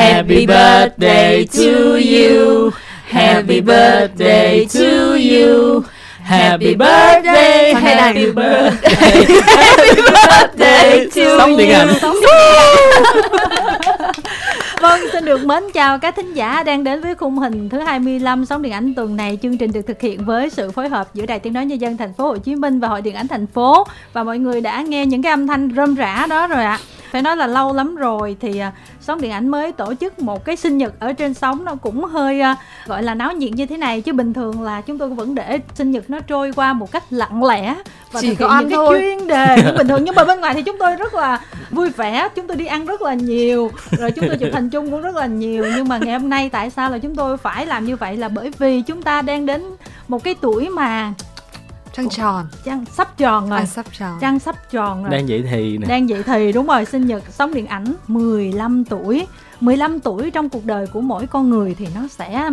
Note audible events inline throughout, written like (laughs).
Happy birthday to you. Happy birthday to you. Happy birthday, happy (laughs) birthday, happy birthday to Sống điện ảnh. Vâng, xin được mến chào các thính giả đang đến với khung hình thứ 25 sóng điện ảnh tuần này. Chương trình được thực hiện với sự phối hợp giữa Đài Tiếng nói Nhân dân thành phố Hồ Chí Minh và Hội Điện ảnh thành phố và mọi người đã nghe những cái âm thanh rơm rã đó rồi ạ. Phải nói là lâu lắm rồi thì à, sóng điện ảnh mới tổ chức một cái sinh nhật ở trên sóng nó cũng hơi à, gọi là náo nhiệt như thế này. Chứ bình thường là chúng tôi vẫn để sinh nhật nó trôi qua một cách lặng lẽ và Chỉ có ăn những cái thôi. chuyên đề. (laughs) Như bình thường nhưng mà bên ngoài thì chúng tôi rất là vui vẻ chúng tôi đi ăn rất là nhiều rồi chúng tôi chụp hình chung cũng rất là nhiều. Nhưng mà ngày hôm nay tại sao là chúng tôi phải làm như vậy là bởi vì chúng ta đang đến một cái tuổi mà Trăng tròn. Trăng sắp tròn rồi. À sắp tròn. Trăng sắp tròn rồi. Đang dậy thì nè. Đang dậy thì đúng rồi sinh nhật sống điện ảnh 15 tuổi. 15 tuổi trong cuộc đời của mỗi con người thì nó sẽ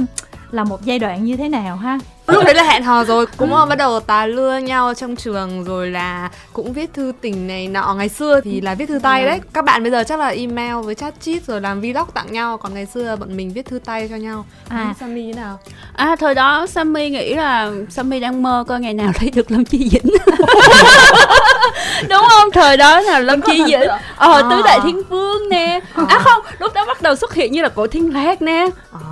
là một giai đoạn như thế nào ha? Lúc đấy là hẹn hò rồi Cũng ừ. bắt đầu tà lưa nhau trong trường Rồi là cũng viết thư tình này nọ. Ngày xưa thì là viết thư tay đấy. Các bạn bây giờ chắc là email với chat chít Rồi làm vlog tặng nhau. Còn ngày xưa bọn mình viết thư tay cho nhau. À. Sammy như nào? À thời đó Sammy nghĩ là Sammy đang mơ coi ngày nào lấy được Lâm Chi Dĩnh (laughs) (laughs) Đúng không? Thời đó là Lâm Chi Dĩnh Ờ À. Tứ Đại Thiên Vương nè À không, lúc đó bắt đầu xuất hiện như là cổ Thiên Lạc nè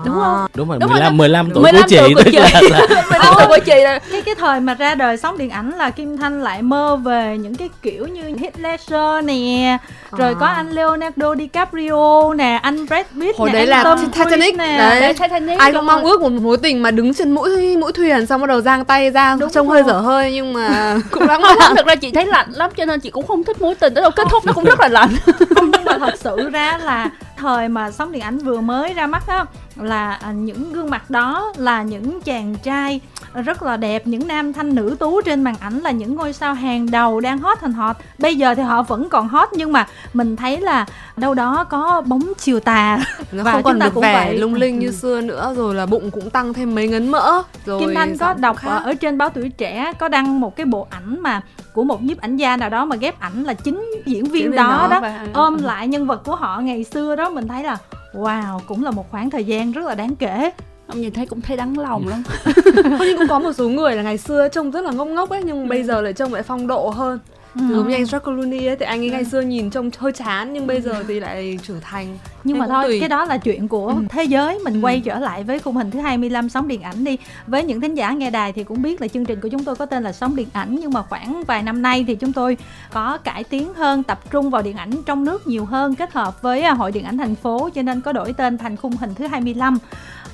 Đúng không? đúng rồi Đúng rồi 15 đó. 15 tuổi 15 của chị tuổi của tức Ờ. chị. là, là (laughs) Mình không của chị là cái cái thời mà ra đời sóng điện ảnh là Kim Thanh lại mơ về những cái kiểu như Heath Ledger nè rồi có anh Leonardo DiCaprio nè anh Brad Pitt Hồi nè đấy anh là Tom Titanic nè đấy. Titanic Ai cũng mong ước một mối tình mà đứng trên mũi mũi thuyền xong bắt đầu giang tay ra Đúng trông hơi dở hơi nhưng mà (laughs) cũng lãng không, mạn thực ra chị thấy lạnh lắm, cho nên chị cũng không thích mối tình. Đó đâu kết thúc nó cũng rất là lạnh. (laughs) Không, nhưng mà thật sự ra là thời mà sóng điện ảnh vừa mới ra mắt á, là à, những gương mặt đó là những chàng trai rất là đẹp. Những nam thanh nữ tú trên màn ảnh là những ngôi sao hàng đầu đang hot thành hot. Bây giờ thì họ vẫn còn hot nhưng mà mình thấy là đâu đó có bóng chiều tà. Nó Và không còn được vẻ vậy. lung linh như xưa nữa rồi là bụng cũng tăng thêm mấy ngấn mỡ. Rồi Kim Thanh có đọc khác. ở, trên báo tuổi trẻ có đăng một cái bộ ảnh mà của một nhiếp ảnh gia nào đó mà ghép ảnh là chính diễn viên viên đó đó đó ôm lại nhân vật của họ ngày xưa đó. Mình thấy là wow cũng là một khoảng thời gian rất là đáng kể Ông nhìn thấy cũng thấy đắng lòng lắm. (laughs) (laughs) Nhưng cũng có một số người là ngày xưa trông rất là ngốc ngốc ấy nhưng bây giờ lại trông lại phong độ hơn. Ừ. giống như anh Clooney ấy thì anh ấy ngày xưa nhìn trông hơi chán nhưng bây giờ thì lại trưởng thành. Nhưng Nên mà thôi tùy. cái đó là chuyện của Ừ. thế giới. Mình Ừ. quay trở lại với khung hình thứ 25 sóng điện ảnh đi. Với những thính giả nghe đài thì cũng biết là chương trình của chúng tôi có tên là sóng điện ảnh nhưng mà khoảng vài năm nay thì chúng tôi có cải tiến hơn tập trung vào điện ảnh trong nước nhiều hơn kết hợp với à, hội điện ảnh thành phố cho nên có đổi tên thành khung hình thứ 25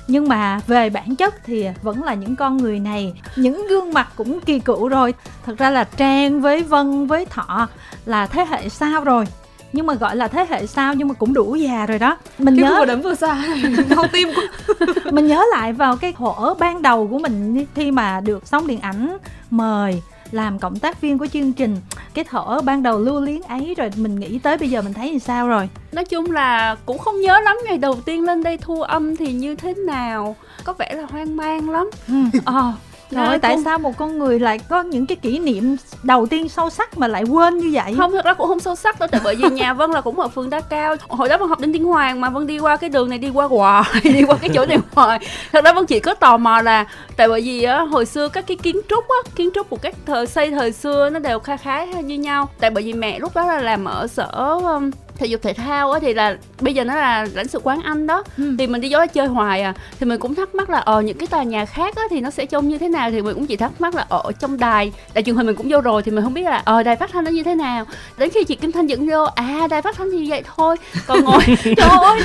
nhưng mà về bản chất thì vẫn là những con người này. Những gương mặt cũng kỳ cựu rồi. Thật ra là trang với vân với thọ là thế hệ sau rồi. Nhưng mà gọi là thế hệ sau nhưng mà cũng đủ già rồi đó. Mình cái nhớ vừa đấm vừa xa. (laughs) Đau tim quá. Mình nhớ lại vào cái thuở ban đầu của mình khi mà được sóng điện ảnh mời làm cộng tác viên của chương trình cái thở ban đầu lưu luyến ấy rồi mình nghĩ tới bây giờ mình thấy như sao rồi Nói chung là cũng không nhớ lắm ngày đầu tiên lên đây thu âm thì như thế nào Có vẻ là hoang mang lắm ừ. ờ Trời ơi, tại chung- sao một con người lại có những cái kỷ niệm đầu tiên sâu sắc mà lại quên như vậy? Không, thật ra cũng không sâu sắc đâu Tại bởi vì nhà Vân là cũng ở phường Đa Cao. Hồi đó Vân học đến Tiên Hoàng mà Vân đi qua cái đường này đi qua hoài (laughs) Đi qua cái chỗ này hoài. Thật ra Vân chỉ có tò mò là Tại bởi vì á, hồi xưa các cái kiến trúc á Kiến trúc của các thời xây thời xưa nó đều kha khá như nhau. Tại bởi vì mẹ lúc đó là làm ở sở um, thể dục thể thao á thì là bây giờ nó là lãnh sự quán anh đó. Ừ. thì mình đi vô đó chơi hoài à. Thì mình cũng thắc mắc là ờ những cái tòa nhà khác á thì nó sẽ trông như thế nào? Thì mình cũng chỉ thắc mắc là ở trong đài. Đài truyền hình mình cũng vô rồi thì mình không biết là ờ đài phát thanh nó như thế nào. Đến khi chị Kim Thanh dẫn vô à đài phát thanh thì vậy thôi. Còn ngồi (laughs) trời ơi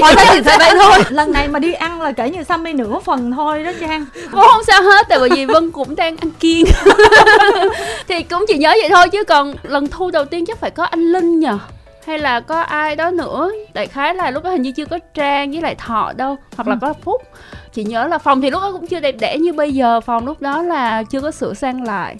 hóa ra chỉ tại vậy (laughs) thôi. Lần này mà đi ăn là kể như Sammy nửa phần thôi đó Trang. cũng không sao hết tại bởi vì Vân cũng đang ăn kiêng. (laughs) Thì cũng chỉ nhớ vậy thôi chứ còn lần thu đầu tiên chắc phải có anh Linh nhờ? Hay là có ai đó nữa? Đại khái là lúc đó hình như chưa có trang với lại thọ đâu hoặc là Ừ. có phúc. Chị nhớ là phòng thì lúc đó cũng chưa đẹp đẽ như bây giờ phòng lúc đó là chưa có sửa sang lại.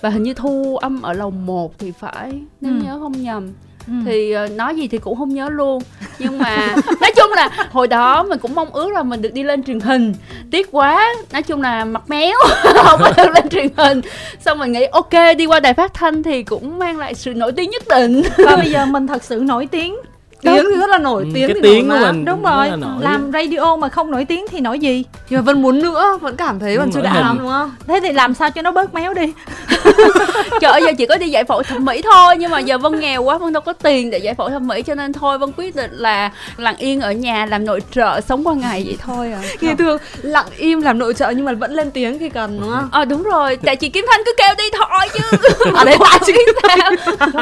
Và hình như thu âm ở lầu 1 thì phải nếu Ừ. nhớ không nhầm Ừ. thì ờ, nói gì thì cũng không nhớ luôn. Nhưng mà (laughs) nói chung là hồi đó mình cũng mong ước là mình được đi lên truyền hình. Tiếc quá nói chung là mặt méo (laughs) không có được lên truyền hình. Xong mình nghĩ ok đi qua đài phát thanh thì cũng mang lại sự nổi tiếng nhất định. Và bây giờ mình thật sự nổi tiếng tiếng thì rất là nổi Ừ, tiếng cái thì tiếng nổi của mà. mình đúng rồi. là nổi. làm radio mà không nổi tiếng thì nổi gì? Nhưng mà vẫn muốn nữa vẫn cảm thấy vẫn chưa đã lắm đúng không? Thế thì làm sao cho nó bớt méo đi? (laughs) Trời ơi giờ chỉ có đi giải phẫu thẩm mỹ thôi Nhưng mà giờ Vân nghèo quá Vân đâu có tiền để giải phẫu thẩm mỹ Cho nên thôi Vân quyết định là lặng yên ở nhà làm nội trợ sống qua ngày vậy thôi à. Nghe thương lặng im làm nội trợ nhưng mà vẫn lên tiếng khi cần đúng không? Ờ đúng rồi Tại chị Kim Thanh cứ kêu đi thôi chứ. (laughs) Ở đây tại chị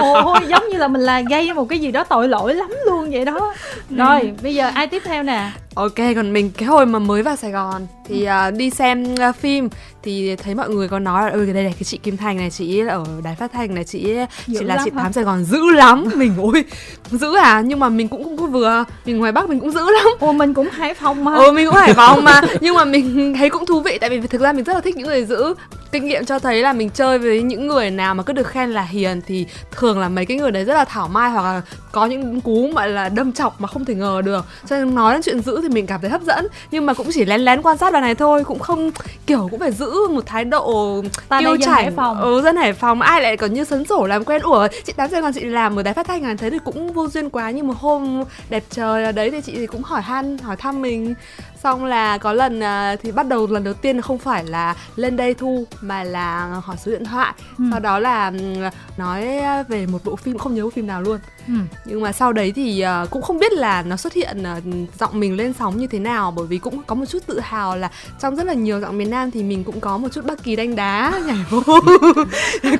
Ôi, giống như là mình là gây một cái gì đó tội lỗi lắm luôn vậy đó. Rồi bây giờ ai tiếp theo nè? Ok, còn mình cái hồi mà mới vào Sài Gòn thì à, đi xem à, phim thì thấy mọi người có nói là ừ đây này cái chị Kim Thành này chị ở đài phát thanh này chị ấy, chị Dữ là chị hả? Tám Sài Gòn dữ lắm. (laughs) Mình ôi dữ à? Nhưng mà mình cũng không có vừa mình ngoài Bắc mình cũng dữ lắm. Ồ mình cũng hải phòng mà. Ừ mình cũng Hải Phòng mà. Nhưng mà mình thấy cũng thú vị tại vì thực ra mình rất là thích những người dữ. Kinh nghiệm cho thấy là mình chơi với những người nào mà cứ được khen là hiền thì thường là mấy cái người đấy rất là thảo mai hoặc là có những cú gọi là đâm chọc mà không thể ngờ được. Cho nên nói đến chuyện dữ thì mình cảm thấy hấp dẫn nhưng mà cũng chỉ lén lén quan sát bài này thôi cũng không kiểu cũng phải giữ một thái độ Ta tiêu chảy. Phòng. ừ dân Hải Phòng ai lại còn như sấn sổ làm quen ủa. Chị tám giờ còn chị làm ở đài phát thanh à? Thế thì cũng vô duyên quá nhưng mà hôm đẹp trời đấy thì chị thì cũng hỏi han hỏi thăm mình xong là có lần à, thì bắt đầu lần đầu tiên không phải là lên đây thu mà là hỏi số điện thoại Ừ. sau đó là ừm, nói về một bộ phim không nhớ bộ phim nào luôn Ừ. nhưng mà sau đấy thì à, cũng không biết là nó xuất hiện à, giọng mình lên sóng như thế nào bởi vì cũng có một chút tự hào là trong rất là nhiều giọng miền Nam thì mình cũng có một chút bất kỳ đánh đá (laughs) nhảy vô (laughs)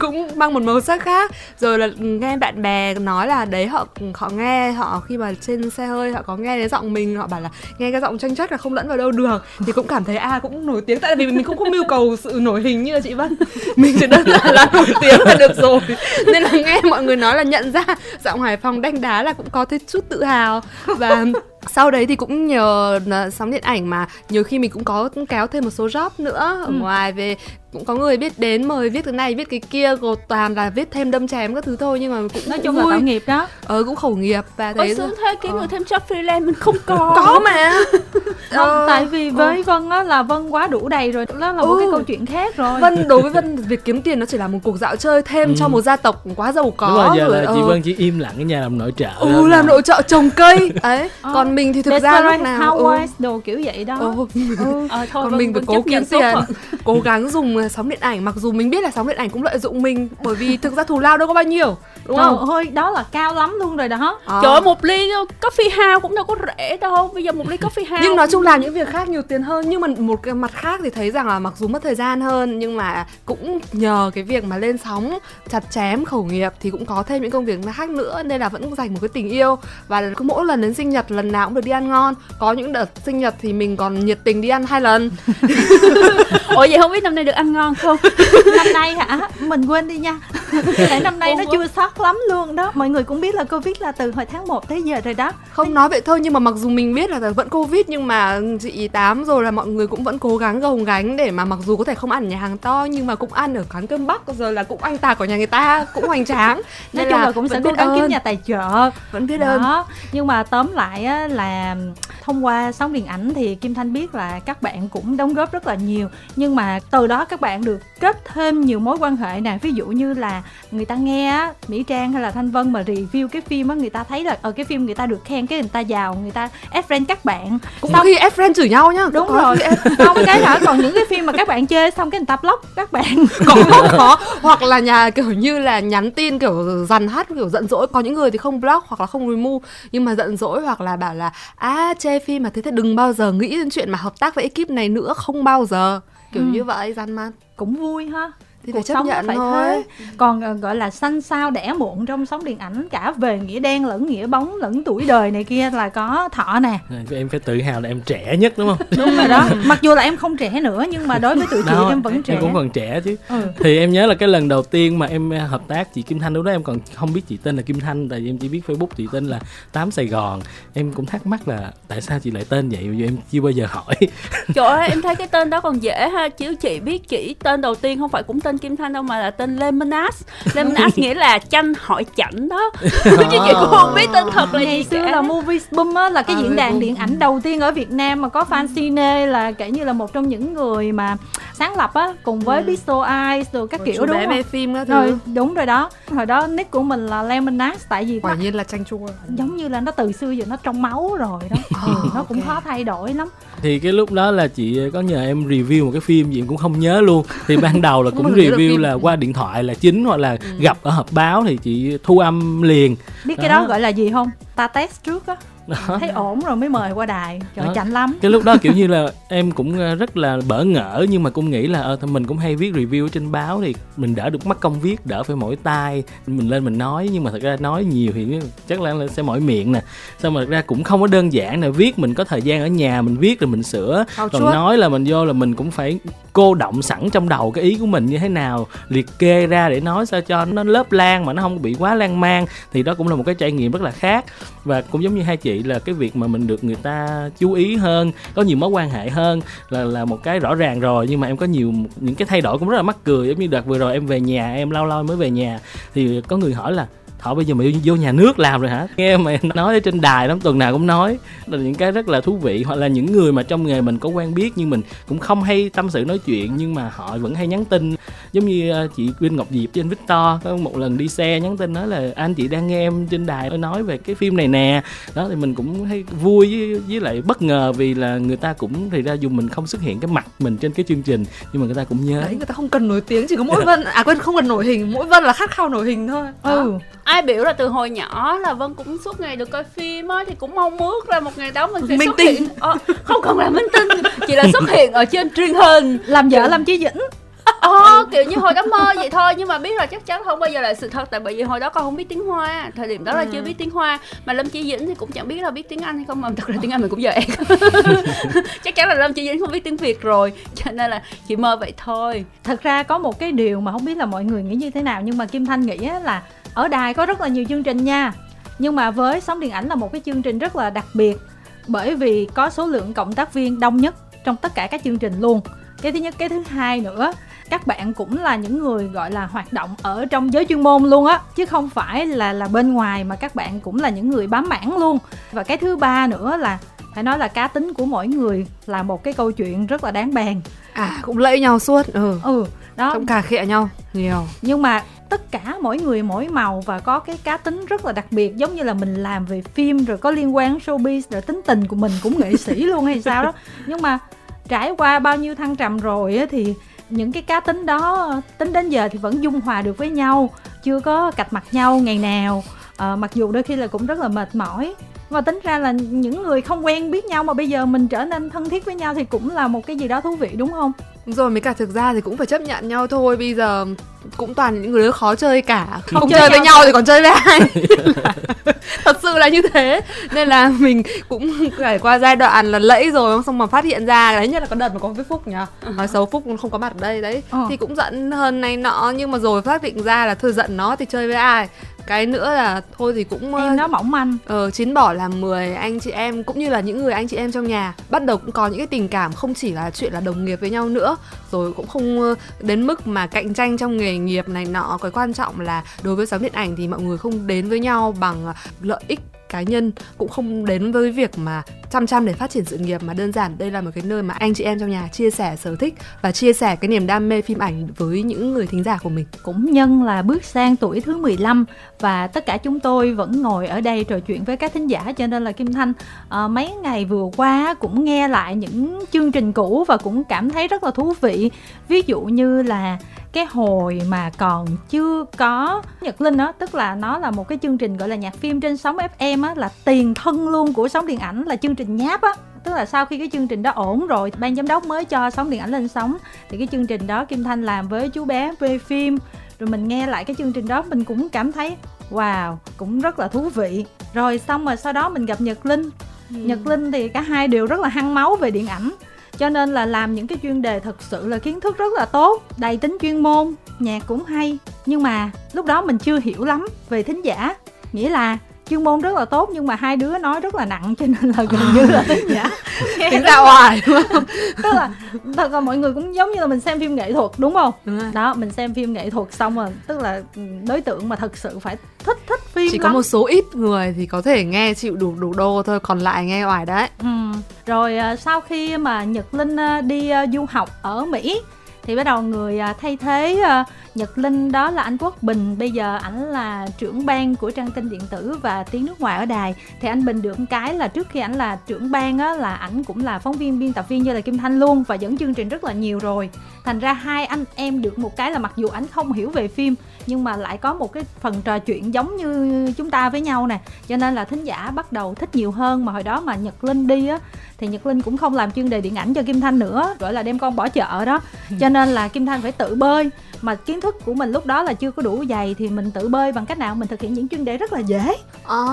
cũng mang một màu sắc khác rồi là nghe bạn bè nói là đấy họ họ nghe họ khi mà trên xe hơi họ có nghe đến giọng mình họ bảo là nghe cái giọng tranh chất là không lẫn vào đâu được. Thì cũng cảm thấy à cũng nổi tiếng. Tại vì mình không yêu cầu sự nổi hình như là chị Vân. (laughs) Mình chỉ đơn giản là nổi tiếng là được rồi. Nên là nghe mọi người nói là nhận ra giọng Hải Phòng đánh đá là cũng có thêm chút tự hào. Và sau đấy thì cũng nhờ là sóng điện ảnh mà nhiều khi mình cũng có kéo thêm một số job nữa ở Ừ. ngoài về cũng có người biết đến mời viết cái này viết cái kia rồi toàn là viết thêm đâm chém các thứ thôi nhưng mà cũng nói chung là vui tạo nghiệp đó ờ cũng khẩu nghiệp và Ôi thấy sướng thế kiếm Ờ. được thêm job freelance mình không có có mà không (laughs) Ờ, tại vì với vân á là vân quá đủ đầy rồi đó là một Ừ. cái câu chuyện khác rồi Vân đối với Vân việc kiếm tiền nó chỉ là một cuộc dạo chơi thêm Ừ. cho một gia tộc quá giàu có Đúng rồi, giờ là ờ. chị Vân chỉ im lặng ở nhà làm nội trợ ừ làm nội trợ trồng cây (laughs) ấy Ờ. còn mình thì thực ra lúc nào ừ. Đồ kiểu vậy đó Ừ. ừ. Ờ, thôi còn Vân- mình phải cố kiếm tiền cố gắng dùng sóng điện ảnh mặc dù mình biết là sóng điện ảnh cũng lợi dụng mình bởi vì thực ra thù lao đâu có bao nhiêu đúng Trời không? ơi đó là cao lắm luôn rồi đó. Ờ. Trời ơi một ly coffee house cũng đâu có rẻ đâu. Bây giờ một ly coffee house nhưng nói chung làm những việc khác nhiều tiền hơn. Nhưng mà một cái mặt khác thì thấy rằng là mặc dù mất thời gian hơn nhưng mà cũng nhờ cái việc mà lên sóng chặt chém khẩu nghiệp thì cũng có thêm những công việc khác nữa nên là vẫn dành một cái tình yêu. Và cứ mỗi lần đến sinh nhật lần nào cũng được đi ăn ngon. Có những đợt sinh nhật thì mình còn nhiệt tình đi ăn hai lần. (laughs) Ủa vậy không biết năm nay được ăn ngon không? (laughs) Năm nay hả? Mình quên đi nha. Tại năm nay nó chưa sót lắm luôn đó. Mọi người cũng biết là covid là từ hồi tháng 1 tới giờ rồi đó. Không nói vậy thôi nhưng mà mặc dù mình biết là vẫn covid nhưng mà chị tám rồi là mọi người cũng vẫn cố gắng gồng gánh để mà mặc dù có thể không ăn ở nhà hàng to nhưng mà cũng ăn ở quán cơm bắc rồi là cũng anh tạc ở nhà người ta cũng hoành tráng. (laughs) Nói Nên chung là cũng sẽ vẫn cố biết gắng kiếm ơn, nhà tài trợ. Vẫn biết ơn. Đó. Nhưng mà tóm lại á, là thông qua sóng điện ảnh thì kim thanh biết là các bạn cũng đóng góp rất là nhiều. Nhưng mà từ đó các bạn được kết thêm nhiều mối quan hệ nè. Ví dụ như là người ta nghe á, mỹ trang hay là thanh vân mà review cái phim á người ta thấy là ở cái phim người ta được khen cái người ta giàu người ta add friend các bạn. Cũng có khi ép friend chửi nhau nhá đúng rồi. ép- không cái hả còn những cái phim mà các bạn chê xong cái người ta block các bạn. (laughs) Có có. Hoặc là nhà kiểu như là nhắn tin kiểu dằn hát kiểu giận dỗi. Có những người thì không block hoặc là không remove nhưng mà giận dỗi hoặc là bảo là à chê phim mà thế thì đừng bao giờ nghĩ đến chuyện mà hợp tác với ekip này nữa không bao giờ kiểu Ừ. như vậy gian man cũng vui ha thì Cuộc phải chấp sống nó nhận phải thôi. thế. còn ờ, gọi là xanh sao đẻ muộn trong sóng điện ảnh cả về nghĩa đen lẫn nghĩa bóng lẫn tuổi đời này kia là có thọ nè. Em phải tự hào là em trẻ nhất đúng không? Đúng rồi đó. Mặc dù là em không trẻ nữa nhưng mà đối với tụi chị Đâu, em vẫn trẻ. em cũng còn trẻ chứ. Ừ. thì em nhớ là cái lần đầu tiên mà em à, hợp tác chị Kim Thanh lúc đó em còn không biết chị tên là Kim Thanh tại vì em chỉ biết Facebook chị tên là Tám Sài Gòn. Em cũng thắc mắc là tại sao chị lại tên vậy? Vì em chưa bao giờ hỏi. Trời ơi em thấy cái tên đó còn dễ ha Chứ chị biết chỉ tên đầu tiên không phải cũng tên Kim Thanh đâu Mà là tên Lemonas. (laughs) Lemonas nghĩa là chanh hỏi chảnh đó. (laughs) Chứ chị cũng không biết tên thật là ngày gì xưa cả. là Movies Boom á là cái À, diễn đàn điện ảnh đầu tiên ở Việt Nam mà có fan cine là kể như là một trong những người mà sáng lập á cùng với Ừ. Pixel Eyes rồi các Rồi kiểu đúng không? phim các rồi đúng rồi đó. Hồi đó nick của mình là Lemonade tại vì quả nhiên là chanh chua. giống như là nó từ xưa giờ nó trong máu rồi đó. (laughs) Thì nó cũng khó thay đổi lắm thì cái lúc đó là chị có nhờ em review một cái phim gì em cũng không nhớ luôn. Thì ban đầu là (laughs) cũng review là qua điện thoại là chính hoặc là Ừ. gặp ở họp báo thì chị thu âm liền. Biết cái Đó. đó. gọi là gì không? Ta test trước á đó. thấy ổn rồi mới mời qua đài trời Đó. chạnh lắm cái lúc đó kiểu như là em cũng ờ, rất là bỡ ngỡ nhưng mà cũng nghĩ là ờ, mình cũng hay viết review trên báo thì mình đỡ được mất công viết đỡ phải mỏi tay mình lên mình nói nhưng mà thật ra nói nhiều thì chắc là sẽ mỏi miệng nè xong mà thật ra cũng không có đơn giản là viết mình có thời gian ở nhà mình viết rồi mình sửa còn chuốt. nói là mình vô là mình cũng phải cô động sẵn trong đầu cái ý của mình như thế nào, liệt kê ra để nói sao cho nó lớp lan mà nó không bị quá lan man thì đó cũng là một cái trải nghiệm rất là khác. Và cũng giống như hai chị là cái việc mà mình được người ta chú ý hơn, có nhiều mối quan hệ hơn là là một cái rõ ràng rồi. Nhưng mà em có nhiều, những cái thay đổi cũng rất là mắc cười, giống như đợt vừa rồi em về nhà, em lâu lâu mới về nhà, thì có người hỏi là Thọ bây giờ mày vô nhà nước làm rồi hả? Nghe mày nói ở trên đài lắm, tuần nào cũng nói. Là những cái rất là thú vị hoặc là những người mà trong nghề mình có quen biết nhưng mình cũng không hay tâm sự nói chuyện nhưng mà họ vẫn hay nhắn tin. Giống như ờ, chị Quyên Ngọc Diệp anh Victor có một lần đi xe nhắn tin nói là anh chị đang nghe em trên đài nói về cái phim này nè. Đó thì mình cũng hay vui với, với lại bất ngờ vì là người ta cũng thì ra dù mình không xuất hiện cái mặt mình trên cái chương trình nhưng mà người ta cũng nhớ. Đấy người ta không cần nổi tiếng chỉ có mỗi vân à quên không cần nổi hình mỗi vân là khát khao nổi hình thôi. Ừ ai biểu là từ hồi nhỏ là vân cũng suốt ngày được coi phim á thì cũng mong ước là một ngày đó mình sẽ Minh xuất tinh. hiện ờ, không cần là minh tinh chỉ là xuất hiện ở trên truyền hình. Làm vợ làm chi dĩnh. Ờ kiểu như hồi đó mơ vậy thôi nhưng mà biết là chắc chắn không bao giờ là sự thật tại bởi vì hồi đó con không biết tiếng hoa thời điểm đó là Ừ. chưa biết tiếng hoa. Mà lâm chi dĩnh thì cũng chẳng biết là biết tiếng anh hay không mà thật ra tiếng anh mình cũng dễ. (laughs) Chắc chắn là lâm chi dĩnh không biết tiếng việt rồi cho nên là chỉ mơ vậy thôi. Thật ra có một cái điều mà không biết là mọi người nghĩ như thế nào nhưng mà kim thanh nghĩ là ở đài có rất là nhiều chương trình nha. Nhưng mà với sóng điện ảnh là một cái chương trình rất là đặc biệt bởi vì có số lượng cộng tác viên đông nhất trong tất cả các chương trình luôn. Cái thứ nhất cái thứ hai nữa các bạn cũng là những người gọi là hoạt động ở trong giới chuyên môn luôn á chứ không phải là là bên ngoài mà các bạn cũng là những người bám mảng luôn. Và cái thứ ba nữa là phải nói là cá tính của mỗi người là một cái câu chuyện rất là đáng bàn. À cũng lẫy nhau suốt ừ. Ừ đó. Trong cà khịa nhau nhiều. Nhưng mà tất cả mỗi người mỗi màu và có cái cá tính rất là đặc biệt giống như là mình làm về phim rồi có liên quan showbiz rồi tính tình của mình cũng nghệ sĩ luôn hay sao đó. (laughs) Nhưng mà trải qua bao nhiêu thăng trầm rồi thì những cái cá tính đó tính đến giờ thì vẫn dung hòa được với nhau chưa có cạch mặt nhau ngày nào. Ờ, mặc dù đôi khi là cũng rất là mệt mỏi và tính ra là những người không quen biết nhau mà bây giờ mình trở nên thân thiết với nhau thì cũng là một cái gì đó thú vị đúng không? Rồi mấy cả thực ra thì cũng phải chấp nhận nhau thôi. Bây giờ cũng toàn những người đứa khó chơi cả. Không, chơi chơi với nhau. nhau thì còn chơi với ai? (laughs) Thật sự là như thế. Nên là mình cũng trải qua giai đoạn là lẫy rồi xong mà phát hiện ra đấy nhất là có đợt mà có với phúc nhỉ nói xấu phúc không có mặt ở đây đấy. Ờ. thì cũng giận hơn này nọ nhưng mà rồi phát hiện ra là thôi giận nó thì chơi với ai cái nữa là thôi thì cũng em nó mỏng manh. Ờ, chín bỏ làm 10 anh chị em cũng như là những người anh chị em trong nhà. Bắt đầu cũng có những cái tình cảm không chỉ là chuyện là đồng nghiệp với nhau nữa rồi cũng không ờ, đến mức mà cạnh tranh trong nghề nghiệp này nọ. Cái quan trọng là đối với sóng điện ảnh thì mọi người không đến với nhau bằng ờ, lợi ích cá nhân cũng không đến với việc mà chăm chăm để phát triển sự nghiệp mà đơn giản đây là một cái nơi mà anh chị em trong nhà chia sẻ sở thích và chia sẻ cái niềm đam mê phim ảnh với những người thính giả của mình. Cũng nhân là bước sang tuổi thứ 15 và tất cả chúng tôi vẫn ngồi ở đây trò chuyện với các thính giả cho nên là Kim Thanh ờ, mấy ngày vừa qua cũng nghe lại những chương trình cũ và cũng cảm thấy rất là thú vị. Ví dụ như là cái hồi mà còn chưa có Nhật Linh đó tức là nó là một cái chương trình gọi là nhạc phim trên sóng FM á là tiền thân luôn của sóng điện ảnh là chương trình nháp á tức là sau khi cái chương trình đó ổn rồi ban giám đốc mới cho sóng điện ảnh lên sóng. Thì cái chương trình đó Kim Thanh làm với chú bé về phim. Rồi mình nghe lại cái chương trình đó mình cũng cảm thấy wow cũng rất là thú vị. Rồi xong rồi sau đó mình gặp Nhật Linh. Nhật Linh thì cả hai đều rất là hăng máu về điện ảnh. Cho nên là làm những cái chuyên đề thật sự là kiến thức rất là tốt đầy tính chuyên môn. Nhạc cũng hay nhưng mà lúc đó mình chưa hiểu lắm về thính giả. Nghĩa là chuyên môn rất là tốt nhưng mà hai đứa nói rất là nặng cho nên là gần như là (laughs) giả tính rất ra là- hoài đúng không (laughs) tức là thật là mọi người cũng giống như là mình xem phim nghệ thuật đúng không Đúng rồi. đó mình xem phim nghệ thuật xong rồi tức là ừ, đối tượng mà thật sự phải thích thích phim chỉ có lắm. một số ít người thì có thể nghe chịu đủ đủ đô thôi còn lại nghe oải đấy Ừ. Rồi à, sau khi mà Nhật Linh à, đi à, du học ở Mỹ thì bắt đầu người à, thay thế à, Nhật Linh, đó là anh Quốc Bình. Bây giờ ảnh là trưởng ban của trang tin điện tử và tiếng nước ngoài ở đài. Thì anh Bình được cái là trước khi ảnh là trưởng ban á, là ảnh cũng là phóng viên biên tập viên như là Kim Thanh luôn và dẫn chương trình rất là nhiều rồi. Thành ra hai anh em được một cái là mặc dù ảnh không hiểu về phim nhưng mà lại có một cái phần trò chuyện giống như chúng ta với nhau nè. Cho nên là thính giả bắt đầu thích nhiều hơn. Mà hồi đó mà Nhật Linh đi á thì Nhật Linh cũng không làm chuyên đề điện ảnh cho Kim Thanh nữa gọi là đem con bỏ chợ đó. Cho nên là Kim Thanh phải tự bơi mà kiến thức của mình lúc đó là chưa có đủ dày thì mình tự bơi bằng cách nào? Mình thực hiện những chuyên đề rất là dễ. À.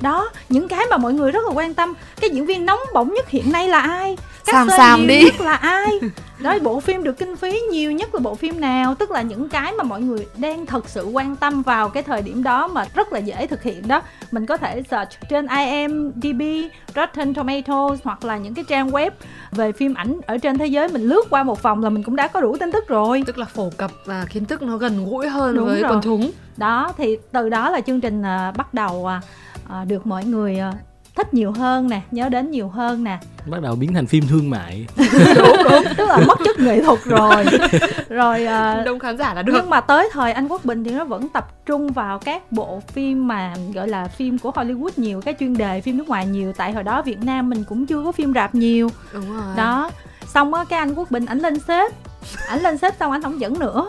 đó những cái mà mọi người rất là quan tâm. Cái diễn viên nóng bỏng nhất hiện nay là ai? Các Sàm sàm đi. nhất là ai? (laughs) Đó bộ phim được kinh phí nhiều nhất là bộ phim nào? Tức là những cái mà mọi người đang thật sự quan tâm vào cái thời điểm đó mà rất là dễ thực hiện đó. Mình có thể search trên IMDb Rotten Tomatoes hoặc là những cái trang web về phim ảnh ở trên thế giới. Mình lướt qua một vòng là mình cũng đã có đủ tin tức rồi. Tức là phổ cập và kiến thức nó gần gũi hơn Đúng với rồi. quần chúng đó thì từ đó là chương trình à, bắt đầu à, à, được mọi người à, thích nhiều hơn nè nhớ đến nhiều hơn nè. Bắt đầu biến thành phim thương mại. (laughs) Đúng đúng tức là mất chất nghệ thuật rồi. Rồi à, đông khán giả là được. nhưng mà tới thời anh quốc bình thì nó vẫn tập trung vào các bộ phim mà gọi là phim của hollywood nhiều cái chuyên đề phim nước ngoài nhiều. Tại hồi đó việt nam mình cũng chưa có phim rạp nhiều. Đúng rồi. Đó. Xong á cái anh quốc bình ảnh lên xếp ảnh lên xếp xong ảnh không dẫn nữa.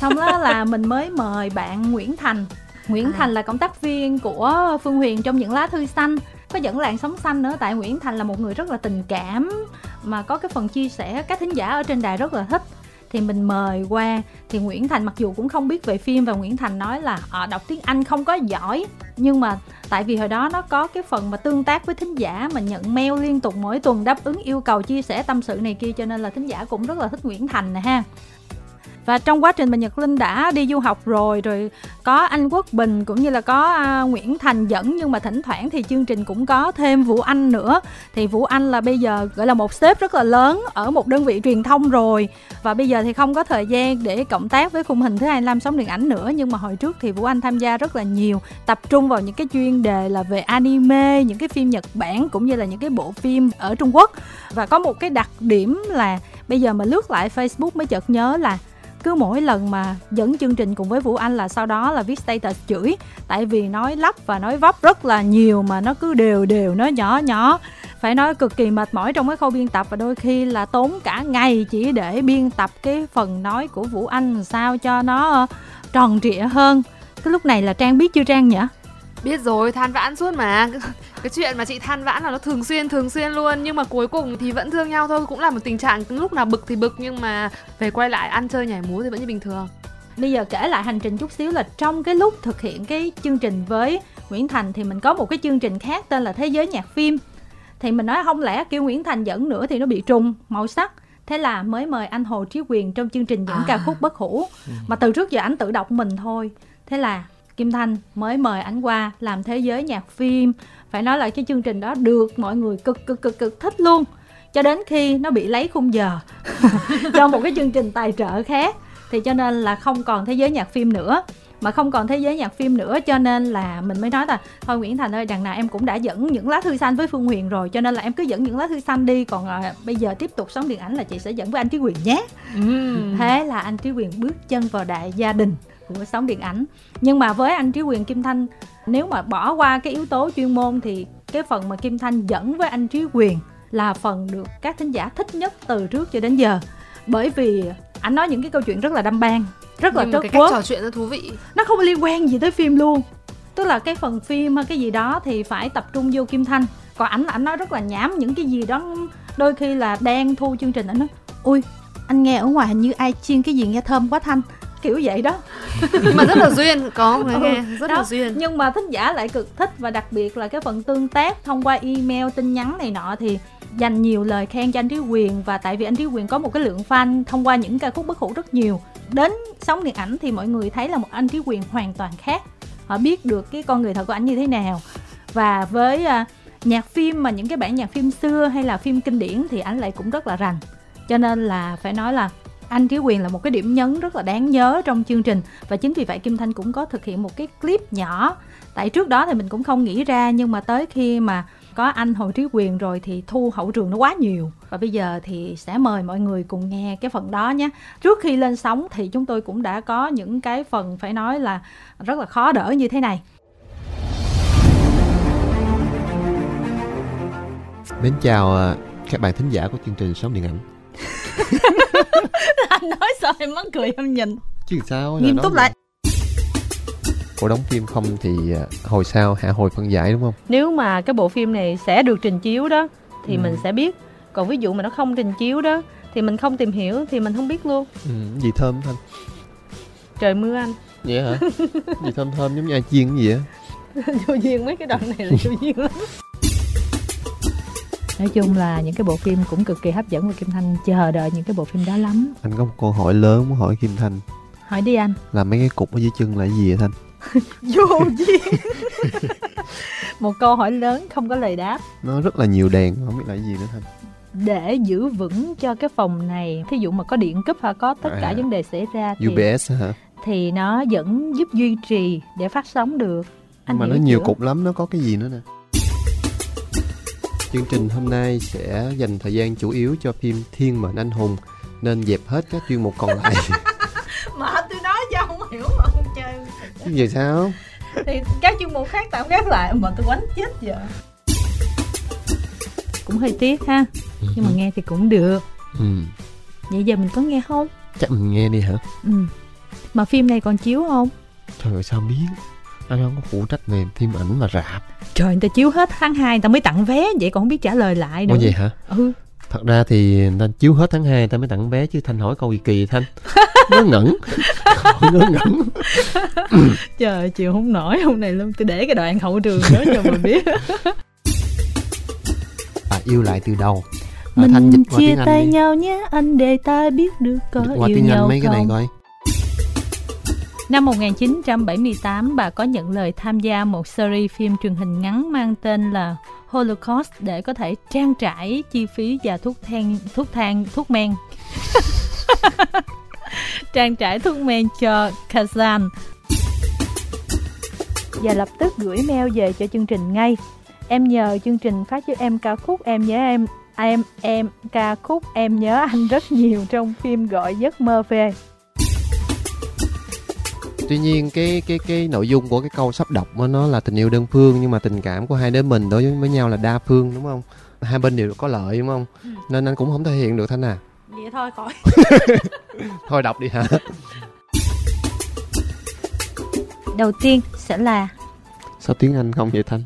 Xong đó là (laughs) mình mới mời bạn nguyễn thành. Nguyễn À. thành là cộng tác viên của phương huyền trong những lá thư xanh. Có dẫn làn sóng xanh nữa tại nguyễn thành là một người rất là tình cảm mà có cái phần chia sẻ các thính giả ở trên đài rất là thích. Thì mình mời qua. Thì Nguyễn Thành mặc dù cũng không biết về phim và Nguyễn Thành nói là ờ, đọc tiếng Anh không có giỏi nhưng mà tại vì hồi đó nó có cái phần mà tương tác với thính giả mà nhận mail liên tục mỗi tuần đáp ứng yêu cầu chia sẻ tâm sự này kia, cho nên là thính giả cũng rất là thích Nguyễn Thành nè ha và trong quá trình mà Nhật Linh đã đi du học rồi rồi có anh Quốc Bình cũng như là có uh, Nguyễn Thành dẫn nhưng mà thỉnh thoảng thì chương trình cũng có thêm Vũ Anh nữa. Thì Vũ Anh là bây giờ gọi là một sếp rất là lớn ở một đơn vị truyền thông rồi. Và bây giờ thì không có thời gian để cộng tác với khung hình thứ 25 sóng điện ảnh nữa nhưng mà hồi trước thì Vũ Anh tham gia rất là nhiều tập trung vào những cái chuyên đề là về anime những cái phim Nhật Bản cũng như là những cái bộ phim ở Trung Quốc. Và có một cái đặc điểm là bây giờ mà lướt lại Facebook mới chợt nhớ là cứ mỗi lần mà dẫn chương trình cùng với Vũ Anh là sau đó là viết status chửi. Tại vì nói lắp và nói vấp rất là nhiều mà nó cứ đều đều, nó nhỏ nhỏ. Phải nói cực kỳ mệt mỏi trong cái khâu biên tập và đôi khi là tốn cả ngày chỉ để biên tập cái phần nói của Vũ Anh sao cho nó tròn trịa hơn. Cái lúc này là Trang biết chưa Trang nhỉ? Biết rồi than vãn suốt mà cái chuyện mà chị than vãn là nó thường xuyên thường xuyên luôn nhưng mà cuối cùng thì vẫn thương nhau thôi cũng là một tình trạng lúc nào bực thì bực nhưng mà về quay lại ăn chơi nhảy múa thì vẫn như bình thường Bây giờ kể lại hành trình chút xíu là trong cái lúc thực hiện cái chương trình với Nguyễn Thành thì mình có một cái chương trình khác tên là Thế giới nhạc phim. Thì mình nói không lẽ kêu Nguyễn Thành dẫn nữa thì nó bị trùng màu sắc. Thế là mới mời anh Hồ Trí Quyền trong chương trình dẫn À. ca khúc bất hủ. Mà từ trước giờ anh tự đọc mình thôi. Thế là Kim Thanh mới mời anh qua làm Thế giới nhạc phim. Phải nói là cái chương trình đó được mọi người cực cực cực cực thích luôn. Cho đến khi nó bị lấy khung giờ (laughs) cho một cái chương trình tài trợ khác. Thì cho nên là không còn thế giới nhạc phim nữa. Mà không còn thế giới nhạc phim nữa cho nên là mình mới nói là thôi Nguyễn Thành ơi đằng nào em cũng đã dẫn những lá thư xanh với Phương Huyền rồi cho nên là em cứ dẫn những lá thư xanh đi. Còn à, bây giờ tiếp tục sống điện ảnh là chị sẽ dẫn với anh Trí Quyền nhé. Thế là anh Trí Quyền bước chân vào đại gia đình của sóng điện ảnh. Nhưng mà với anh Trí Quyền Kim Thanh nếu mà bỏ qua cái yếu tố chuyên môn thì cái phần mà Kim Thanh dẫn với anh Trí Quyền là phần được các thính giả thích nhất từ trước cho đến giờ. Bởi vì anh nói những cái câu chuyện rất là đâm ban rất là nhưng trớt cái cách trò chuyện nó thú vị. Nó không liên quan gì tới phim luôn. Tức là cái phần phim hay cái gì đó thì phải tập trung vô kim thanh. Còn ảnh ảnh nói rất là nhảm những cái gì đó đôi khi là đang thu chương trình ảnh nói ui anh nghe ở ngoài hình như ai chiên cái gì nghe thơm quá thanh kiểu vậy đó. Nhưng mà rất là duyên có người Ừ, nghe rất đó. là duyên. Nhưng mà thính giả lại cực thích và đặc biệt là cái phần tương tác thông qua email tin nhắn này nọ thì dành nhiều lời khen cho anh Trí Quyền. Và tại vì anh Trí Quyền có một cái lượng fan thông qua những ca khúc bất hủ rất nhiều. Đến sóng điện ảnh thì mọi người thấy là một anh Trí Quyền hoàn toàn khác. Họ biết được cái con người thật của anh như thế nào. Và với à, nhạc phim mà những cái bản nhạc phim xưa hay là phim kinh điển thì anh lại cũng rất là rành. Cho nên là phải nói là anh Trí Quyền là một cái điểm nhấn rất là đáng nhớ trong chương trình. Và chính vì vậy Kim Thanh cũng có thực hiện một cái clip nhỏ. Tại trước đó thì mình cũng không nghĩ ra nhưng mà tới khi mà có anh Hồ Trí Quyền rồi thì thu hậu trường nó quá nhiều. Và bây giờ thì sẽ mời mọi người cùng nghe cái phần đó nhé. Trước khi lên sóng thì chúng tôi cũng đã có những cái phần phải nói là rất là khó đỡ như thế này. Mến chào à, các bạn thính giả của chương trình Sống Điện Ảnh (laughs) anh (laughs) nói sao em mắc cười em nhìn. Chứ sao nghiêm túc lại. Cô đóng phim không thì à, hồi sau hạ hồi phân giải đúng không? nếu mà cái bộ phim này sẽ được trình chiếu đó thì Ừ. mình sẽ biết. Còn ví dụ mà nó không trình chiếu đó thì mình không tìm hiểu thì mình không biết luôn. Ừ, gì thơm thanh trời mưa anh. Vậy hả? (laughs) gì thơm thơm giống như ai chiên cái gì á? (laughs) Vô duyên mấy cái đoạn này là vô duyên lắm nói chung là những cái bộ phim cũng cực kỳ hấp dẫn và kim thanh chờ đợi những cái bộ phim đó lắm Anh có một câu hỏi lớn muốn hỏi Kim Thanh hỏi đi anh Là mấy cái cục ở dưới chân là gì vậy Thanh? (laughs) vô duyên (laughs) một câu hỏi lớn không có lời đáp Nó rất là nhiều đèn không biết là gì nữa Thanh để giữ vững cho cái phòng này thí dụ mà có điện cúp hay có tất cả À. vấn đề xảy ra thì UBS hả? thì nó vẫn giúp duy trì để phát sóng được anh mà nó nhiều chưa? cục lắm nó có cái gì nữa nè chương trình hôm nay sẽ dành thời gian chủ yếu cho phim thiên mệnh anh hùng nên dẹp hết các chuyên mục còn lại. (laughs) Mà tôi nói cho không hiểu mà không chơi. Vậy sao? Thì các chuyên mục khác tạm gác lại mà tôi quánh chết giờ. Cũng hơi tiếc ha nhưng mà nghe thì cũng được. Ừ. vậy giờ mình có nghe không? Chắc mình nghe đi hả? Ừ. Mà phim này còn chiếu không? Trời ơi sao biết anh không có phụ trách về phim ảnh và rạp. Trời người ta chiếu hết tháng 2 người ta mới tặng vé vậy còn không biết trả lời lại nữa. Ủa vậy hả? Ừ. Thật ra thì người ta chiếu hết tháng 2 ta mới tặng vé chứ thanh hỏi câu gì kỳ thanh? (laughs) Ngớ ngẩn. Ngớ ngẩn. (laughs) Trời chịu không nổi hôm này luôn tôi để cái đoạn hậu trường đó cho mà biết. (laughs) À, yêu lại từ đầu. À, mình thanh dịch qua chia tiếng anh tay nhau nhé anh để ta biết được có yêu nhau mấy cái này không? coi Năm 1978, bà có nhận lời tham gia một series phim truyền hình ngắn mang tên là Holocaust để có thể trang trải chi phí và thuốc than thuốc than thuốc men. (laughs) trang trải thuốc men cho Kazan. Và lập tức gửi mail về cho chương trình ngay. Em nhờ chương trình phát cho em ca khúc Em nhớ em em em ca khúc Em nhớ anh rất nhiều trong phim gọi giấc mơ về tuy nhiên cái cái cái nội dung của cái câu sắp đọc nó là tình yêu đơn phương nhưng mà tình cảm của hai đứa mình đối với nhau là đa phương đúng không hai bên đều có lợi đúng không Ừ. nên anh cũng không thể hiện được thanh à Vậy thôi khỏi. (laughs) thôi đọc đi hả Đầu tiên sẽ là sao tiếng anh không vậy thanh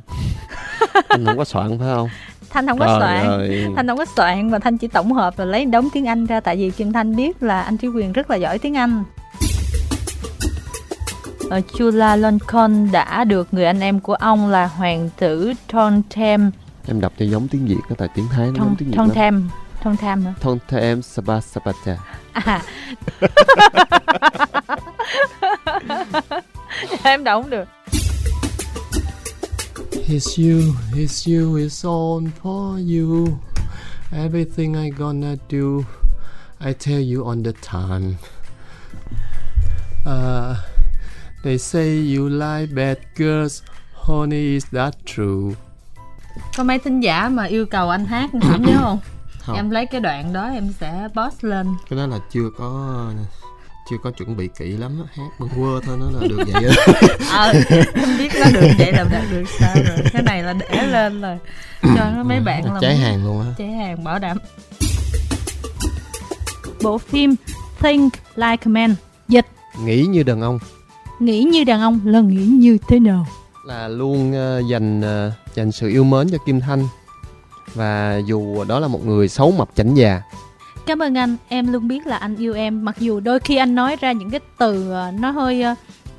(laughs) anh không có soạn phải không Thanh không có Trời soạn. ơi. Thanh không có soạn mà Thanh chỉ tổng hợp rồi lấy đống tiếng Anh ra tại vì Kim Thanh biết là anh Trí Quyền rất là giỏi tiếng Anh. Ờ, Chula Loncon đã được người anh em của ông là hoàng tử Tontem em đọc cho giống tiếng việt đó tại tiếng thái nó giống Ton tiếng việt lắm Tontem Tontem hả? Tontem Saba Sabata À. (laughs) em đọc không được. It's you, it's you, it's all for you. Everything I gonna do, I tell you on the time. Uh, they say you like bad girls, honey, is that true? Có mấy thính giả mà yêu cầu anh hát không nhớ không? (coughs) Không. Em lấy cái đoạn đó em sẽ post lên. Cái đó là chưa có chưa có chuẩn bị kỹ lắm á. hát bằng quơ thôi nó là được (laughs) vậy á. ờ em biết nó được vậy là đạt được sao rồi cái này là để lên rồi cho nó mấy bạn là cháy hàng luôn á. cháy hàng bảo đảm bộ phim Think Like a Man dịch Nghĩ như đàn ông nghĩ như đàn ông là nghĩ như thế nào? Là luôn ờ, dành ờ, dành sự yêu mến cho Kim Thanh. Và dù đó là một người xấu mập chảnh già. Cảm ơn anh. Em luôn biết là anh yêu em. Mặc dù đôi khi anh nói ra những cái từ ờ, nó hơi ờ,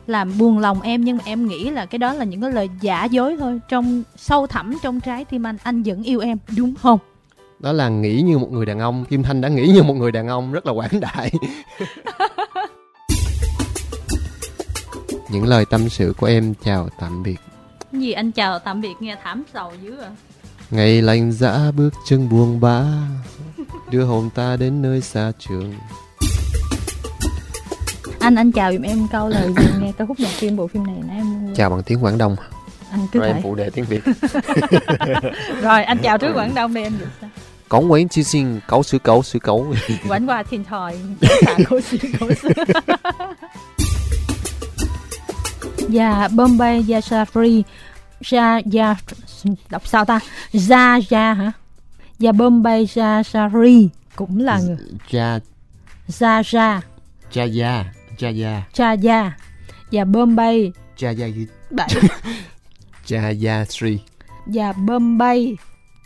làm buồn lòng em nhưng mà em nghĩ là cái đó là những cái lời giả dối thôi. Trong sâu thẳm trong trái tim anh anh vẫn yêu em đúng không? Đó là nghĩ như một người đàn ông. Kim Thanh đã nghĩ như một người đàn ông rất là quảng đại (laughs) những lời tâm sự của em chào tạm biệt. Gì anh chào tạm biệt nghe thảm sầu dữ à? Ngày lạnh dã bước chân buông bã đưa hồn ta đến nơi xa trường. Anh anh chào giùm em câu lời gì nghe. Ca khúc nhạc phim bộ phim này nãy em chào bằng tiếng Quảng Đông. Anh cứ rồi em phụ đề tiếng việt. (laughs) Rồi anh chào trước quảng đông đi anh dịch sao? Cổng quán chi xin cấu sứ cấu sứ cấu. Quảng qua thiên thời xả cố xí cố xí Dạ, Bombay Yasari Ja Ya đọc sao ta? Ja Ja hả? Dạ Bombay Yasari cũng là người. Cha Ja Ja cha gia cha gia. Cha Ya. Dạ Bombay. Cha gia Bảy (laughs) cha gia sri. Dạ Bombay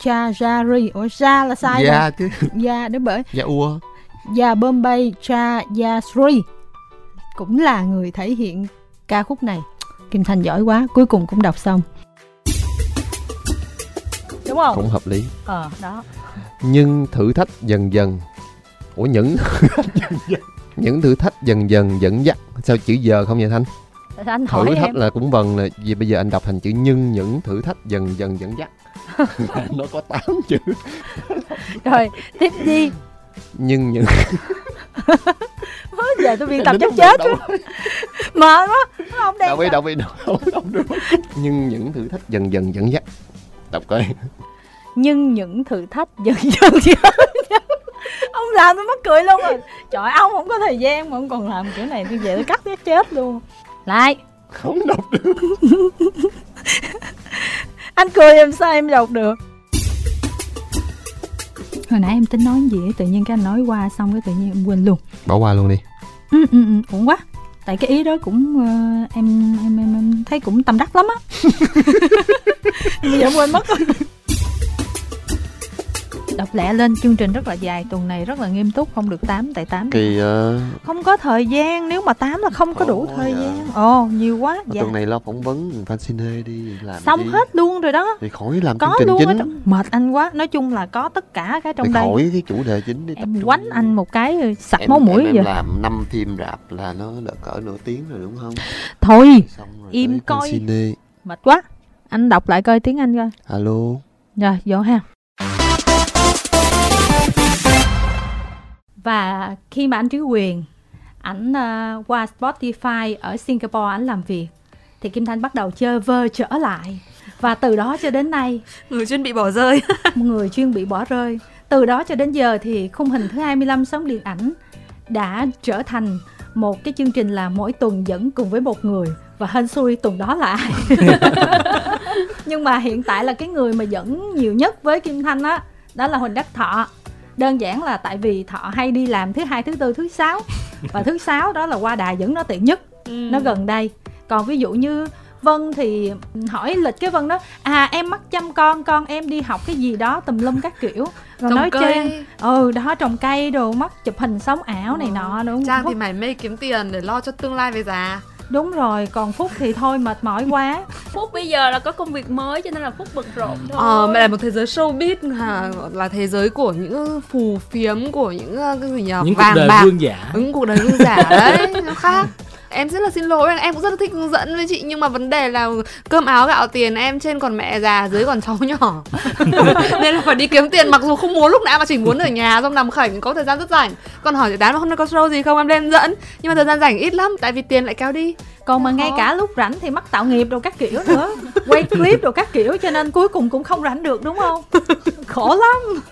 Chajari Ủa Sa là sai gia rồi. chứ. (laughs) Dạ đúng bởi. Gia ua. Dạ Bombay Chajasri Cũng là người thể hiện ca khúc này Kim Thanh giỏi quá Cuối cùng cũng đọc xong. Đúng không? cũng hợp lý. Ờ đó. Nhưng thử thách dần dần. Ủa những (laughs) những thử thách dần dần dẫn dắt. Sao chữ giờ không vậy thanh? Anh hỏi thử thách em? là cũng vần là vì bây giờ anh đọc thành chữ nhưng những thử thách dần dần dẫn dắt. (laughs) Nó có 8 chữ. Rồi tiếp đi. Nhưng những (laughs) Mới giờ tôi biên tập chắc chết (laughs) Mệt quá Không biết đâu biết đâu đâu đâu được nhưng những thử thách dần dần dẫn dắt. Đọc coi. Nhưng những thử thách dần (laughs) dần dẫn Ông làm tôi mắc cười luôn rồi. Trời ông không có thời gian mà ông còn làm kiểu này Tôi về tôi cắt nó chết luôn. Lại. Không đọc được. (laughs) Anh cười em sao em đọc được hồi nãy em tính nói gì ấy, tự nhiên cái anh nói qua xong cái tự nhiên em quên luôn. Bỏ qua luôn đi. Ừ ừ ừ ổn quá. Tại cái ý đó cũng ờ, em, em em em thấy cũng tâm đắc lắm á. Bây (laughs) giờ quên mất rồi đọc lẹ lên chương trình rất là dài tuần này rất là nghiêm túc không được 8 tại 8 kỳ uh, không có thời gian nếu mà 8 là không có đủ Ồ, thời dạ. gian. Ồ nhiều quá dạ. tuần này lo phỏng vấn fan xin hê đi làm xong đi. hết luôn rồi đó. Thì khỏi làm có chương trình luôn chính. trong... mệt anh quá nói chung là có tất cả cái thì trong đây. khỏi cái chủ đề chính đi tập em trung. quánh anh một cái rồi sặc em, máu mũi em, em giờ làm năm phim rạp là nó đã cỡ nửa tiếng rồi đúng không? Thôi xong rồi Im coi. Mệt quá. Anh đọc lại coi tiếng anh coi. Alo. Rồi vô ha và khi mà anh Trí Quyền ảnh ờ, qua Spotify ở Singapore ảnh làm việc thì Kim Thanh bắt đầu chơi vơ trở lại. Và từ đó cho đến nay người chuyên bị bỏ rơi. (laughs) người chuyên bị bỏ rơi. Từ đó cho đến giờ thì khung hình thứ 25 sống điện ảnh đã trở thành một cái chương trình là mỗi tuần dẫn cùng với một người. Và hên xui tuần đó là ai. (laughs) Nhưng mà hiện tại là cái người mà dẫn nhiều nhất với Kim Thanh á đó là Huỳnh Đắc Thọ đơn giản là tại vì Thọ hay đi làm thứ hai thứ tư thứ sáu. Và thứ sáu đó là qua đài dẫn nó tiện nhất nó gần đây. Còn ví dụ như Vân thì hỏi lịch cái Vân đó à em mắc chăm con con em đi học cái gì đó tùm lum các kiểu. Rồi Trồng nói cây. Trang ừ đó trồng cây đồ mắc chụp hình sống ảo này nọ đúng Trang thì mải mê kiếm tiền để lo cho tương lai về già đúng rồi còn Phúc thì thôi mệt mỏi quá. Phúc bây giờ là có công việc mới cho nên là Phúc bận rộn thôi. Ờ, mà là một thế giới showbiz là, là thế giới của những phù phiếm của những ờ, cái gì nhỉ những cuộc vàng đời bạc. vương giả. Ứng cuộc đời gương giả đấy nó khác em rất là xin lỗi, em cũng rất là thích hướng dẫn với chị. Nhưng mà vấn đề là cơm áo gạo tiền em trên còn mẹ già, dưới còn cháu nhỏ. (laughs) Nên là phải đi kiếm tiền. Mặc dù không muốn, lúc nào mà chỉ muốn ở nhà, xong nằm khảnh có thời gian rất rảnh. Còn hỏi chị đán mà hôm nay có show gì không? Em lên dẫn. Nhưng mà thời gian rảnh ít lắm, tại vì tiền lại cao đi còn mà Khó. ngay cả lúc rảnh thì mắc tạo nghiệp đồ các kiểu nữa. Quay clip đồ các kiểu cho nên cuối cùng cũng không rảnh được đúng không? (laughs) Khổ lắm.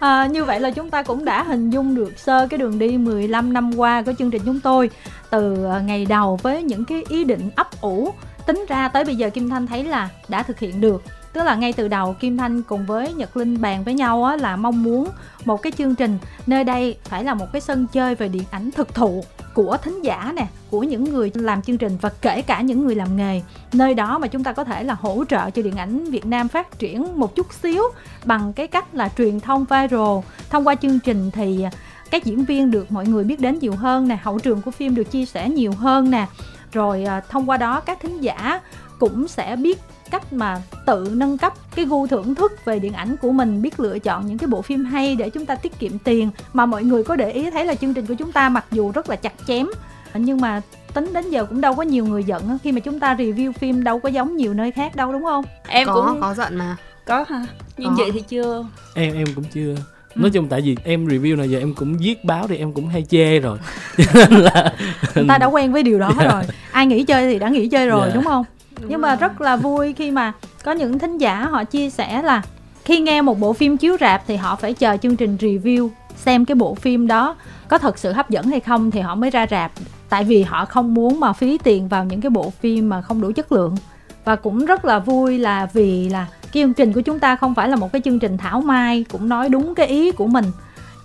À, như vậy là chúng ta cũng đã hình dung được sơ cái đường đi 15 năm qua của chương trình chúng tôi. Từ à, ngày đầu với những cái ý định ấp ủ tính ra tới bây giờ Kim Thanh thấy là đã thực hiện được tức là ngay từ đầu Kim Thanh cùng với Nhật Linh bàn với nhau á, là mong muốn một cái chương trình nơi đây phải là một cái sân chơi về điện ảnh thực thụ của thính giả nè của những người làm chương trình và kể cả những người làm nghề. Nơi đó mà chúng ta có thể là hỗ trợ cho điện ảnh Việt Nam phát triển một chút xíu bằng cái cách là truyền thông viral. Thông qua chương trình thì các diễn viên được mọi người biết đến nhiều hơn nè hậu trường của phim được chia sẻ nhiều hơn nè. Rồi à, thông qua đó các thính giả cũng sẽ biết cách mà tự nâng cấp cái gu thưởng thức về điện ảnh của mình biết lựa chọn những cái bộ phim hay để chúng ta tiết kiệm tiền. Mà mọi người có để ý thấy là chương trình của chúng ta mặc dù rất là chặt chém nhưng mà tính đến giờ cũng đâu có nhiều người giận khi mà chúng ta review phim đâu có giống nhiều nơi khác đâu đúng không? Em có cũng có giận mà. Có hả? Nhưng Có. vậy thì chưa? Em em cũng chưa. Nói chung tại vì em review này giờ em cũng viết báo thì em cũng hay chê rồi. (laughs) Cho nên là người ta đã quen với điều đó rồi. Ai nghỉ chơi thì đã nghỉ chơi rồi Dạ. đúng không nhưng mà rất là vui khi mà có những thính giả họ chia sẻ là khi nghe một bộ phim chiếu rạp thì họ phải chờ chương trình review xem cái bộ phim đó có thật sự hấp dẫn hay không thì họ mới ra rạp. Tại vì họ không muốn mà phí tiền vào những cái bộ phim mà không đủ chất lượng. Và cũng rất là vui là vì là cái chương trình của chúng ta không phải là một cái chương trình thảo mai cũng nói đúng cái ý của mình.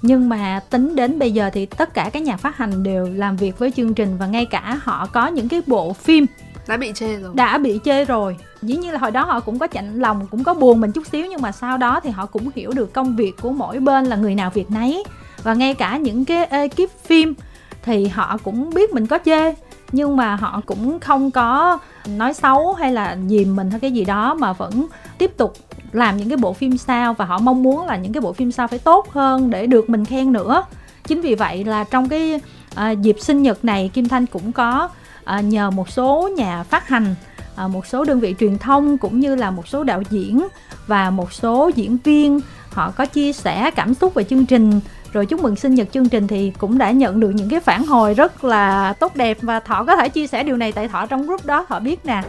Nhưng mà tính đến bây giờ thì tất cả các nhà phát hành đều làm việc với chương trình và ngay cả họ có những cái bộ phim đã bị chê rồi. Đã bị chê rồi. Dĩ nhiên là hồi đó họ cũng có chạnh lòng cũng có buồn mình chút xíu nhưng mà sau đó thì họ cũng hiểu được công việc của mỗi bên là người nào việc nấy. Và ngay cả những cái ekip phim thì họ cũng biết mình có chê nhưng mà họ cũng không có nói xấu hay là dìm mình hay cái gì đó mà vẫn tiếp tục làm những cái bộ phim sau. Và họ mong muốn là những cái bộ phim sau phải tốt hơn để được mình khen nữa. Chính vì vậy là trong cái à, dịp sinh nhật này kim thanh cũng có à, nhờ một số nhà phát hành à, một số đơn vị truyền thông cũng như là một số đạo diễn và một số diễn viên họ có chia sẻ cảm xúc về chương trình. Rồi chúc mừng sinh nhật chương trình thì cũng đã nhận được những cái phản hồi rất là tốt đẹp và thọ có thể chia sẻ điều này tại thọ trong group đó thọ biết nè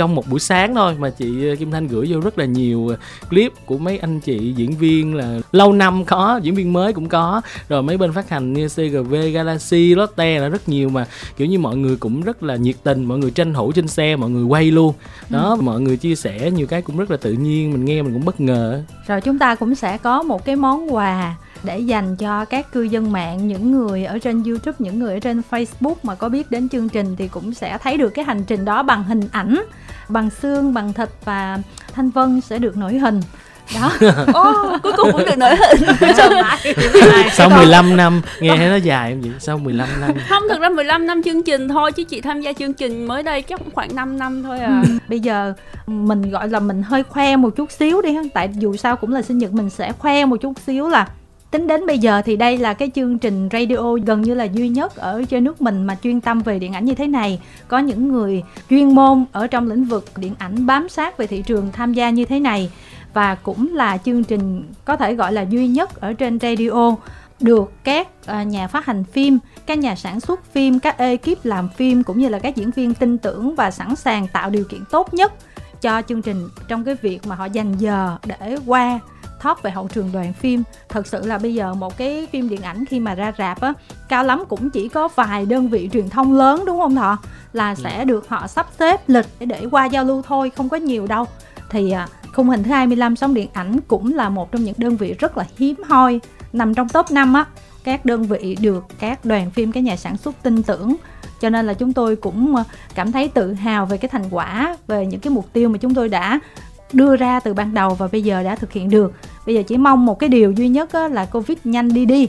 trong một buổi sáng thôi mà chị ờ, Kim Thanh gửi vô rất là nhiều ờ, clip của mấy anh chị diễn viên là lâu năm có diễn viên mới cũng có. Rồi mấy bên phát hành như CGV Galaxy Lotte là rất nhiều mà kiểu như mọi người cũng rất là nhiệt tình mọi người tranh thủ trên xe mọi người quay luôn. Đó ừ. mọi người chia sẻ nhiều cái cũng rất là tự nhiên mình nghe mình cũng bất ngờ. Rồi chúng ta cũng sẽ có một cái món quà để dành cho các cư dân mạng những người ở trên youtube những người ở trên facebook mà có biết đến chương trình thì cũng sẽ thấy được cái hành trình đó bằng hình ảnh bằng xương bằng thịt và thanh vân sẽ được nổi hình. Đó. (laughs) Oh, cuối cùng cũng được nổi hình. (laughs) (laughs) Sau 15 năm nghe thấy nó dài không vậy sau 15 năm. Không thực ra 15 năm chương trình thôi chứ chị tham gia chương trình mới đây chắc cũng khoảng 5 năm thôi à. Ừ. bây giờ mình gọi là mình hơi khoe một chút xíu đi tại dù sao cũng là sinh nhật mình sẽ khoe một chút xíu là tính đến bây giờ thì đây là cái chương trình radio gần như là duy nhất ở trên nước mình mà chuyên tâm về điện ảnh như thế này. Có những người chuyên môn ở trong lĩnh vực điện ảnh bám sát về thị trường tham gia như thế này. Và cũng là chương trình có thể gọi là duy nhất ở trên radio được các à, nhà phát hành phim, các nhà sản xuất phim, các ekip làm phim cũng như là các diễn viên tin tưởng và sẵn sàng tạo điều kiện tốt nhất cho chương trình trong cái việc mà họ dành giờ để qua top về hậu trường đoàn phim. Thật sự là bây giờ một cái phim điện ảnh khi mà ra rạp á cao lắm cũng chỉ có vài đơn vị truyền thông lớn đúng không thọ? Là sẽ ừ. được họ sắp xếp lịch để để qua giao lưu thôi không có nhiều đâu. Thì à, khung hình thứ 25 sóng điện ảnh cũng là một trong những đơn vị rất là hiếm hoi nằm trong top 5 á. Các đơn vị được các đoàn phim các nhà sản xuất tin tưởng. Cho nên là chúng tôi cũng à, cảm thấy tự hào về cái thành quả về những cái mục tiêu mà chúng tôi đã đưa ra từ ban đầu và bây giờ đã thực hiện được bây giờ chỉ mong một cái điều duy nhất là covid nhanh đi đi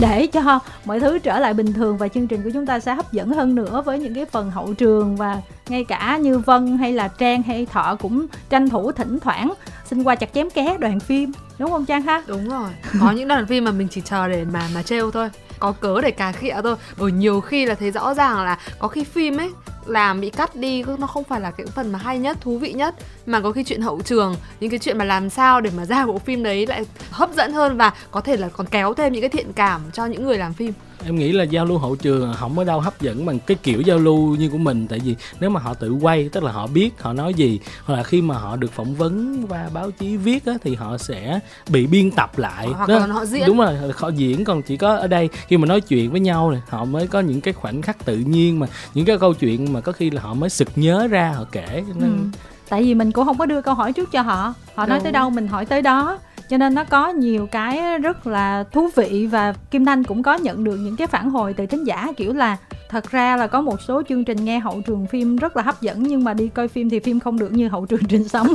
để cho mọi thứ trở lại bình thường và chương trình của chúng ta sẽ hấp dẫn hơn nữa với những cái phần hậu trường và ngay cả như Vân hay là Trang hay Thọ cũng tranh thủ thỉnh thoảng xin qua chặt chém ké đoàn phim đúng không Trang ha? Đúng rồi. Có những đoàn phim mà mình chỉ chờ để mà mà trêu thôi có cớ để cà khịa thôi. Bởi nhiều khi là thấy rõ ràng là có khi phim ấy làm bị cắt đi, nó không phải là cái phần mà hay nhất, thú vị nhất, mà có khi chuyện hậu trường, những cái chuyện mà làm sao để mà ra bộ phim đấy lại hấp dẫn hơn và có thể là còn kéo thêm những cái thiện cảm cho những người làm phim em nghĩ là giao lưu hậu trường không có đâu hấp dẫn bằng cái kiểu giao lưu như của mình. Tại vì nếu mà họ tự quay tức là họ biết họ nói gì hoặc là khi mà họ được phỏng vấn và báo chí viết á, thì họ sẽ bị biên tập lại. Hoặc đó. họ diễn. Đúng rồi họ diễn còn chỉ có ở đây. Khi mà nói chuyện với nhau này họ mới có những cái khoảnh khắc tự nhiên mà những cái câu chuyện mà có khi là họ mới sực nhớ ra họ kể. Nên ừ. tại vì mình cũng không có đưa câu hỏi trước cho họ. Họ nói tới đâu mình hỏi tới đó cho nên nó có nhiều cái rất là thú vị và kim thanh cũng có nhận được những cái phản hồi từ thính giả kiểu là thật ra là có một số chương trình nghe hậu trường phim rất là hấp dẫn nhưng mà đi coi phim thì phim không được như hậu trường (laughs) trên sóng (laughs)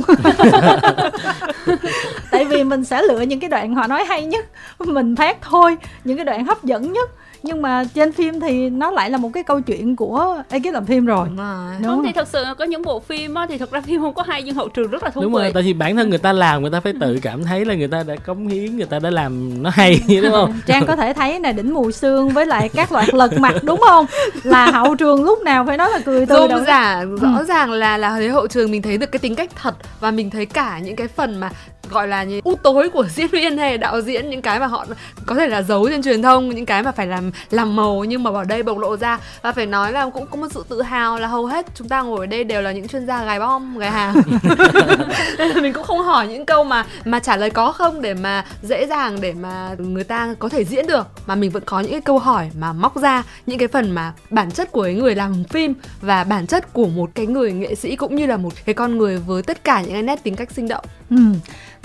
tại vì mình sẽ lựa những cái đoạn họ nói hay nhất mình phát thôi những cái đoạn hấp dẫn nhất nhưng mà trên phim thì nó lại là một cái câu chuyện của ekip làm phim rồi. Đúng, rồi. đúng không thì thật sự có những bộ phim á thì thật ra phim không có hay nhưng hậu trường rất là thú đúng vị. rồi tại vì bản thân người ta làm người ta phải tự cảm thấy là người ta đã cống hiến người ta đã làm nó hay (laughs) đúng không? Trang có thể thấy là đỉnh mùi xương với lại các loạt lật mặt đúng không? Là hậu trường lúc nào phải nói là cười tươi đâu giả rõ ừ. ràng là là thấy hậu trường mình thấy được cái tính cách thật và mình thấy cả những cái phần mà gọi là như u tối của (laughs) diễn viên hay đạo diễn những cái mà họ có thể là giấu trên truyền thông những cái mà phải làm làm màu nhưng mà vào đây bộc lộ ra. Và phải nói là cũng có một sự tự hào là hầu hết chúng ta ngồi ở đây đều là những chuyên gia gài bom gài hàng (laughs) (laughs) nên là mình cũng không hỏi những câu mà mà trả lời có không để mà dễ dàng để mà người ta có thể diễn được. Mà mình vẫn có những cái câu hỏi mà móc ra những cái phần mà bản chất của cái người làm phim và bản chất của một cái người nghệ sĩ cũng như là một cái con người với tất cả những cái nét tính cách sinh động. Ừ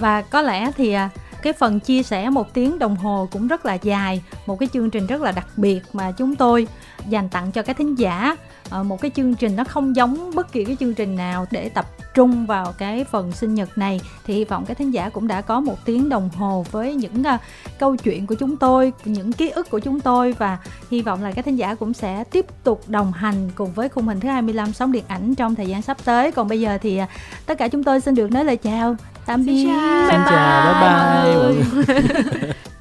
và có lẽ thì à, cái phần chia sẻ một tiếng đồng hồ cũng rất là dài một cái chương trình rất là đặc biệt mà chúng tôi dành tặng cho các thính giả. Ờ, một cái chương trình nó không giống bất kỳ cái chương trình nào để tập trung vào cái phần sinh nhật này. Thì hy vọng các thính giả cũng đã có một tiếng đồng hồ với những uh, câu chuyện của chúng tôi những ký ức của chúng tôi. Và hy vọng là các thính giả cũng sẽ tiếp tục đồng hành cùng với khung hình thứ 25 sóng điện ảnh trong thời gian sắp tới. Còn bây giờ thì uh, tất cả chúng tôi xin được nói lời chào tạm biệt. Xin chào. xin chào (laughs)